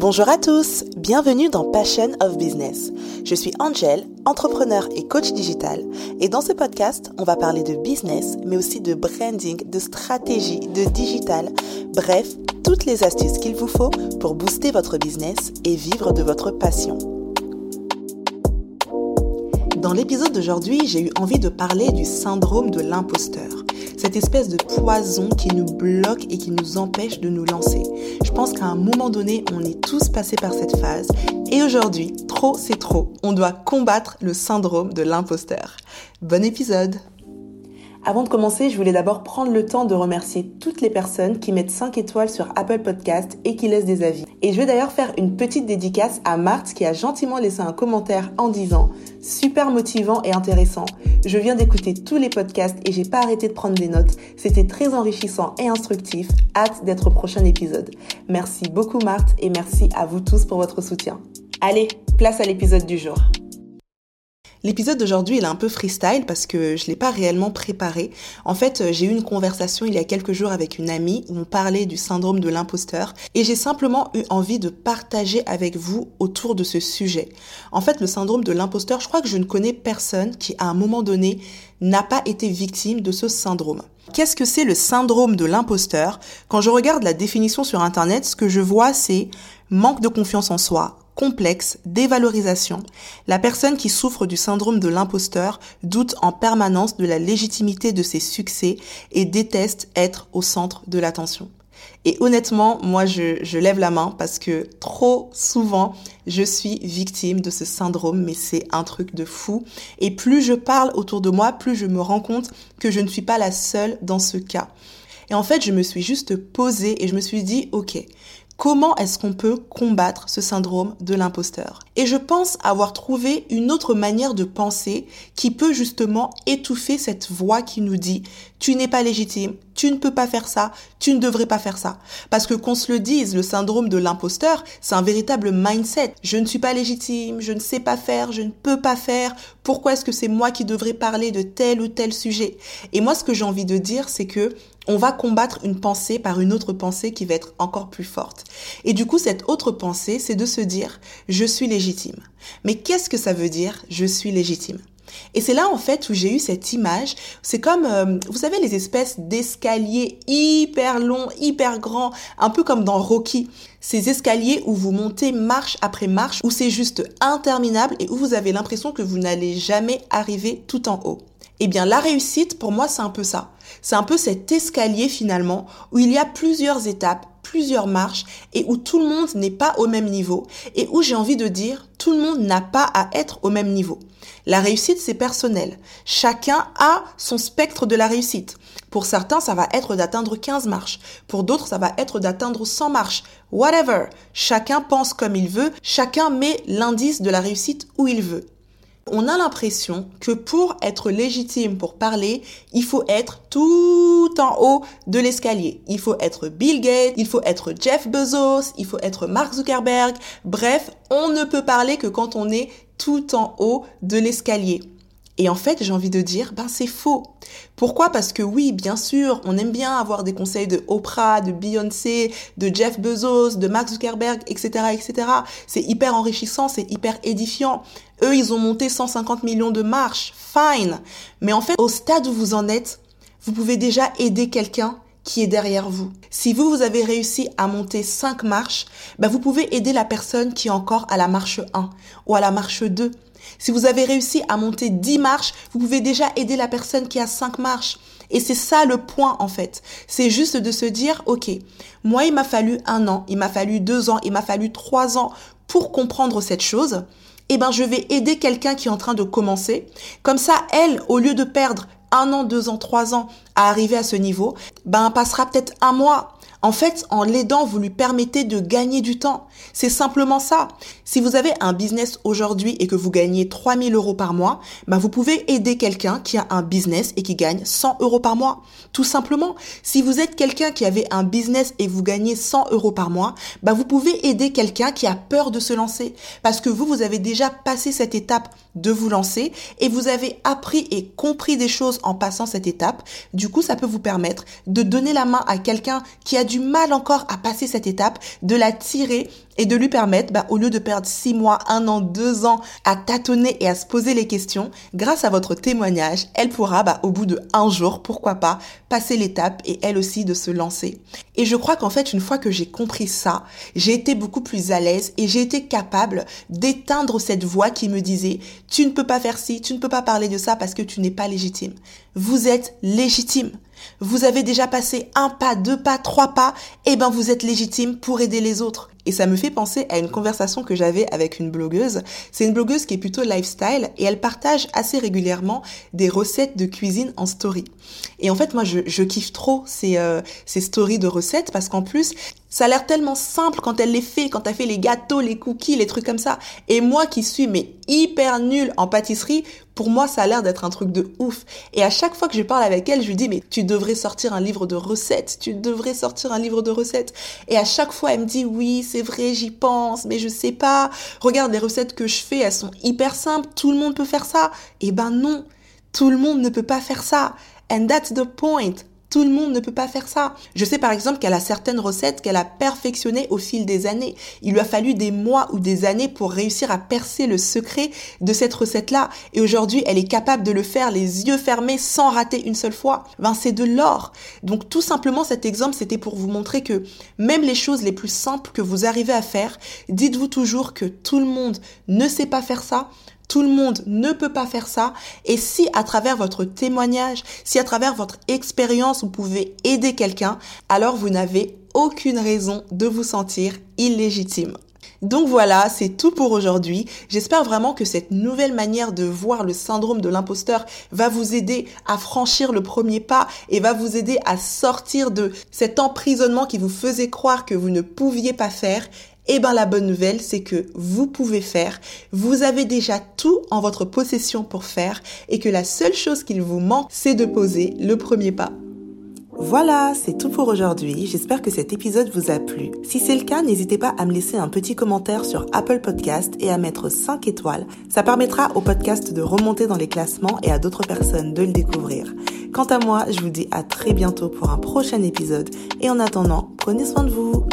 Bonjour à tous, bienvenue dans Passion of Business. Je suis Angel, entrepreneur et coach digital, et dans ce podcast, on va parler de business, mais aussi de branding, de stratégie, de digital, bref, toutes les astuces qu'il vous faut pour booster votre business et vivre de votre passion. Dans l'épisode d'aujourd'hui, j'ai eu envie de parler du syndrome de l'imposteur cette espèce de poison qui nous bloque et qui nous empêche de nous lancer. Je pense qu'à un moment donné, on est tous passés par cette phase et aujourd'hui, trop c'est trop. On doit combattre le syndrome de l'imposteur. Bon épisode avant de commencer, je voulais d'abord prendre le temps de remercier toutes les personnes qui mettent 5 étoiles sur Apple Podcast et qui laissent des avis. Et je vais d'ailleurs faire une petite dédicace à Marthe qui a gentiment laissé un commentaire en disant super motivant et intéressant. Je viens d'écouter tous les podcasts et j'ai pas arrêté de prendre des notes. C'était très enrichissant et instructif. Hâte d'être au prochain épisode. Merci beaucoup Marthe et merci à vous tous pour votre soutien. Allez, place à l'épisode du jour. L'épisode d'aujourd'hui, il est un peu freestyle parce que je l'ai pas réellement préparé. En fait, euh, j'ai eu une conversation il y a quelques jours avec une amie où on parlait du syndrome de l'imposteur et j'ai simplement eu envie de partager avec vous autour de ce sujet. En fait, le syndrome de l'imposteur, je crois que je ne connais personne qui à un moment donné n'a pas été victime de ce syndrome. Qu'est-ce que c'est le syndrome de l'imposteur? Quand je regarde la définition sur Internet, ce que je vois, c'est manque de confiance en soi, complexe, dévalorisation, la personne qui souffre du syndrome de l'imposteur doute en permanence de la légitimité de ses succès et déteste être au centre de l'attention. Et honnêtement, moi, je, je, lève la main parce que trop souvent, je suis victime de ce syndrome, mais c'est un truc de fou. Et plus je parle autour de moi, plus je me rends compte que je ne suis pas la seule dans ce cas. Et en fait, je me suis juste posée et je me suis dit, ok, Comment est-ce qu'on peut combattre ce syndrome de l'imposteur? Et je pense avoir trouvé une autre manière de penser qui peut justement étouffer cette voix qui nous dit tu n'es pas légitime, tu ne peux pas faire ça, tu ne devrais pas faire ça. Parce que qu'on se le dise, le syndrome de l'imposteur, c'est un véritable mindset. Je ne suis pas légitime, je ne sais pas faire, je ne peux pas faire. Pourquoi est-ce que c'est moi qui devrais parler de tel ou tel sujet? Et moi, ce que j'ai envie de dire, c'est que on va combattre une pensée par une autre pensée qui va être encore plus forte. Et du coup, cette autre pensée, c'est de se dire, je suis légitime. Mais qu'est-ce que ça veut dire, je suis légitime? Et c'est là en fait où j'ai eu cette image. C'est comme, euh, vous savez, les espèces d'escaliers hyper longs, hyper grands, un peu comme dans Rocky. Ces escaliers où vous montez marche après marche, où c'est juste interminable et où vous avez l'impression que vous n'allez jamais arriver tout en haut. Eh bien, la réussite, pour moi, c'est un peu ça. C'est un peu cet escalier finalement où il y a plusieurs étapes, plusieurs marches et où tout le monde n'est pas au même niveau et où j'ai envie de dire tout le monde n'a pas à être au même niveau. La réussite, c'est personnel. Chacun a son spectre de la réussite. Pour certains, ça va être d'atteindre 15 marches. Pour d'autres, ça va être d'atteindre 100 marches. Whatever. Chacun pense comme il veut. Chacun met l'indice de la réussite où il veut on a l'impression que pour être légitime pour parler, il faut être tout en haut de l'escalier. Il faut être Bill Gates, il faut être Jeff Bezos, il faut être Mark Zuckerberg. Bref, on ne peut parler que quand on est tout en haut de l'escalier. Et en fait, j'ai envie de dire, ben c'est faux. Pourquoi? Parce que oui, bien sûr, on aime bien avoir des conseils de Oprah, de Beyoncé, de Jeff Bezos, de Mark Zuckerberg, etc., etc. C'est hyper enrichissant, c'est hyper édifiant. Eux, ils ont monté 150 millions de marches, fine. Mais en fait, au stade où vous en êtes, vous pouvez déjà aider quelqu'un qui est derrière vous. Si vous, vous avez réussi à monter 5 marches, ben vous pouvez aider la personne qui est encore à la marche 1 ou à la marche 2 si vous avez réussi à monter 10 marches, vous pouvez déjà aider la personne qui a 5 marches. Et c'est ça le point en fait. C'est juste de se dire, ok, moi il m'a fallu un an, il m'a fallu deux ans, il m'a fallu trois ans pour comprendre cette chose. Eh ben je vais aider quelqu'un qui est en train de commencer. Comme ça, elle, au lieu de perdre un an, deux ans, trois ans à arriver à ce niveau, ben passera peut-être un mois, en fait, en l'aidant, vous lui permettez de gagner du temps. C'est simplement ça. Si vous avez un business aujourd'hui et que vous gagnez 3000 euros par mois, bah vous pouvez aider quelqu'un qui a un business et qui gagne 100 euros par mois. Tout simplement. Si vous êtes quelqu'un qui avait un business et vous gagnez 100 euros par mois, bah vous pouvez aider quelqu'un qui a peur de se lancer. Parce que vous, vous avez déjà passé cette étape de vous lancer et vous avez appris et compris des choses en passant cette étape. Du coup, ça peut vous permettre de donner la main à quelqu'un qui a du mal encore à passer cette étape, de la tirer et de lui permettre, bah, au lieu de perdre six mois, un an, deux ans à tâtonner et à se poser les questions, grâce à votre témoignage, elle pourra, bah, au bout de un jour, pourquoi pas, passer l'étape et elle aussi de se lancer. Et je crois qu'en fait, une fois que j'ai compris ça, j'ai été beaucoup plus à l'aise et j'ai été capable d'éteindre cette voix qui me disait, tu ne peux pas faire ci, tu ne peux pas parler de ça parce que tu n'es pas légitime. Vous êtes légitime. Vous avez déjà passé un pas, deux pas, trois pas, et eh ben vous êtes légitime pour aider les autres. Et ça me fait penser à une conversation que j'avais avec une blogueuse. C'est une blogueuse qui est plutôt lifestyle et elle partage assez régulièrement des recettes de cuisine en story. Et en fait, moi, je, kiffe trop ces, euh, ces stories de recettes parce qu'en plus, ça a l'air tellement simple quand elle les fait, quand elle fait les gâteaux, les cookies, les trucs comme ça. Et moi qui suis mais hyper nulle en pâtisserie, pour moi, ça a l'air d'être un truc de ouf. Et à chaque fois que je parle avec elle, je lui dis, mais tu devrais sortir un livre de recettes, tu devrais sortir un livre de recettes. Et à chaque fois, elle me dit, oui, c'est vrai, j'y pense, mais je sais pas. Regarde, les recettes que je fais, elles sont hyper simples, tout le monde peut faire ça. Eh ben non, tout le monde ne peut pas faire ça. And that's the point. Tout le monde ne peut pas faire ça. Je sais par exemple qu'elle a certaines recettes qu'elle a perfectionnées au fil des années. Il lui a fallu des mois ou des années pour réussir à percer le secret de cette recette-là. Et aujourd'hui, elle est capable de le faire les yeux fermés sans rater une seule fois. Ben, c'est de l'or. Donc tout simplement, cet exemple, c'était pour vous montrer que même les choses les plus simples que vous arrivez à faire, dites-vous toujours que tout le monde ne sait pas faire ça, tout le monde ne peut pas faire ça. Et si à travers votre témoignage, si à travers votre expérience, vous pouvez aider quelqu'un, alors vous n'avez aucune raison de vous sentir illégitime. Donc voilà, c'est tout pour aujourd'hui. J'espère vraiment que cette nouvelle manière de voir le syndrome de l'imposteur va vous aider à franchir le premier pas et va vous aider à sortir de cet emprisonnement qui vous faisait croire que vous ne pouviez pas faire eh ben la bonne nouvelle, c'est que vous pouvez faire, vous avez déjà tout en votre possession pour faire et que la seule chose qu'il vous manque, c'est de poser le premier pas. Voilà, c'est tout pour aujourd'hui. J'espère que cet épisode vous a plu. Si c'est le cas, n'hésitez pas à me laisser un petit commentaire sur Apple Podcast et à mettre 5 étoiles. Ça permettra au podcast de remonter dans les classements et à d'autres personnes de le découvrir. Quant à moi, je vous dis à très bientôt pour un prochain épisode et en attendant, prenez soin de vous.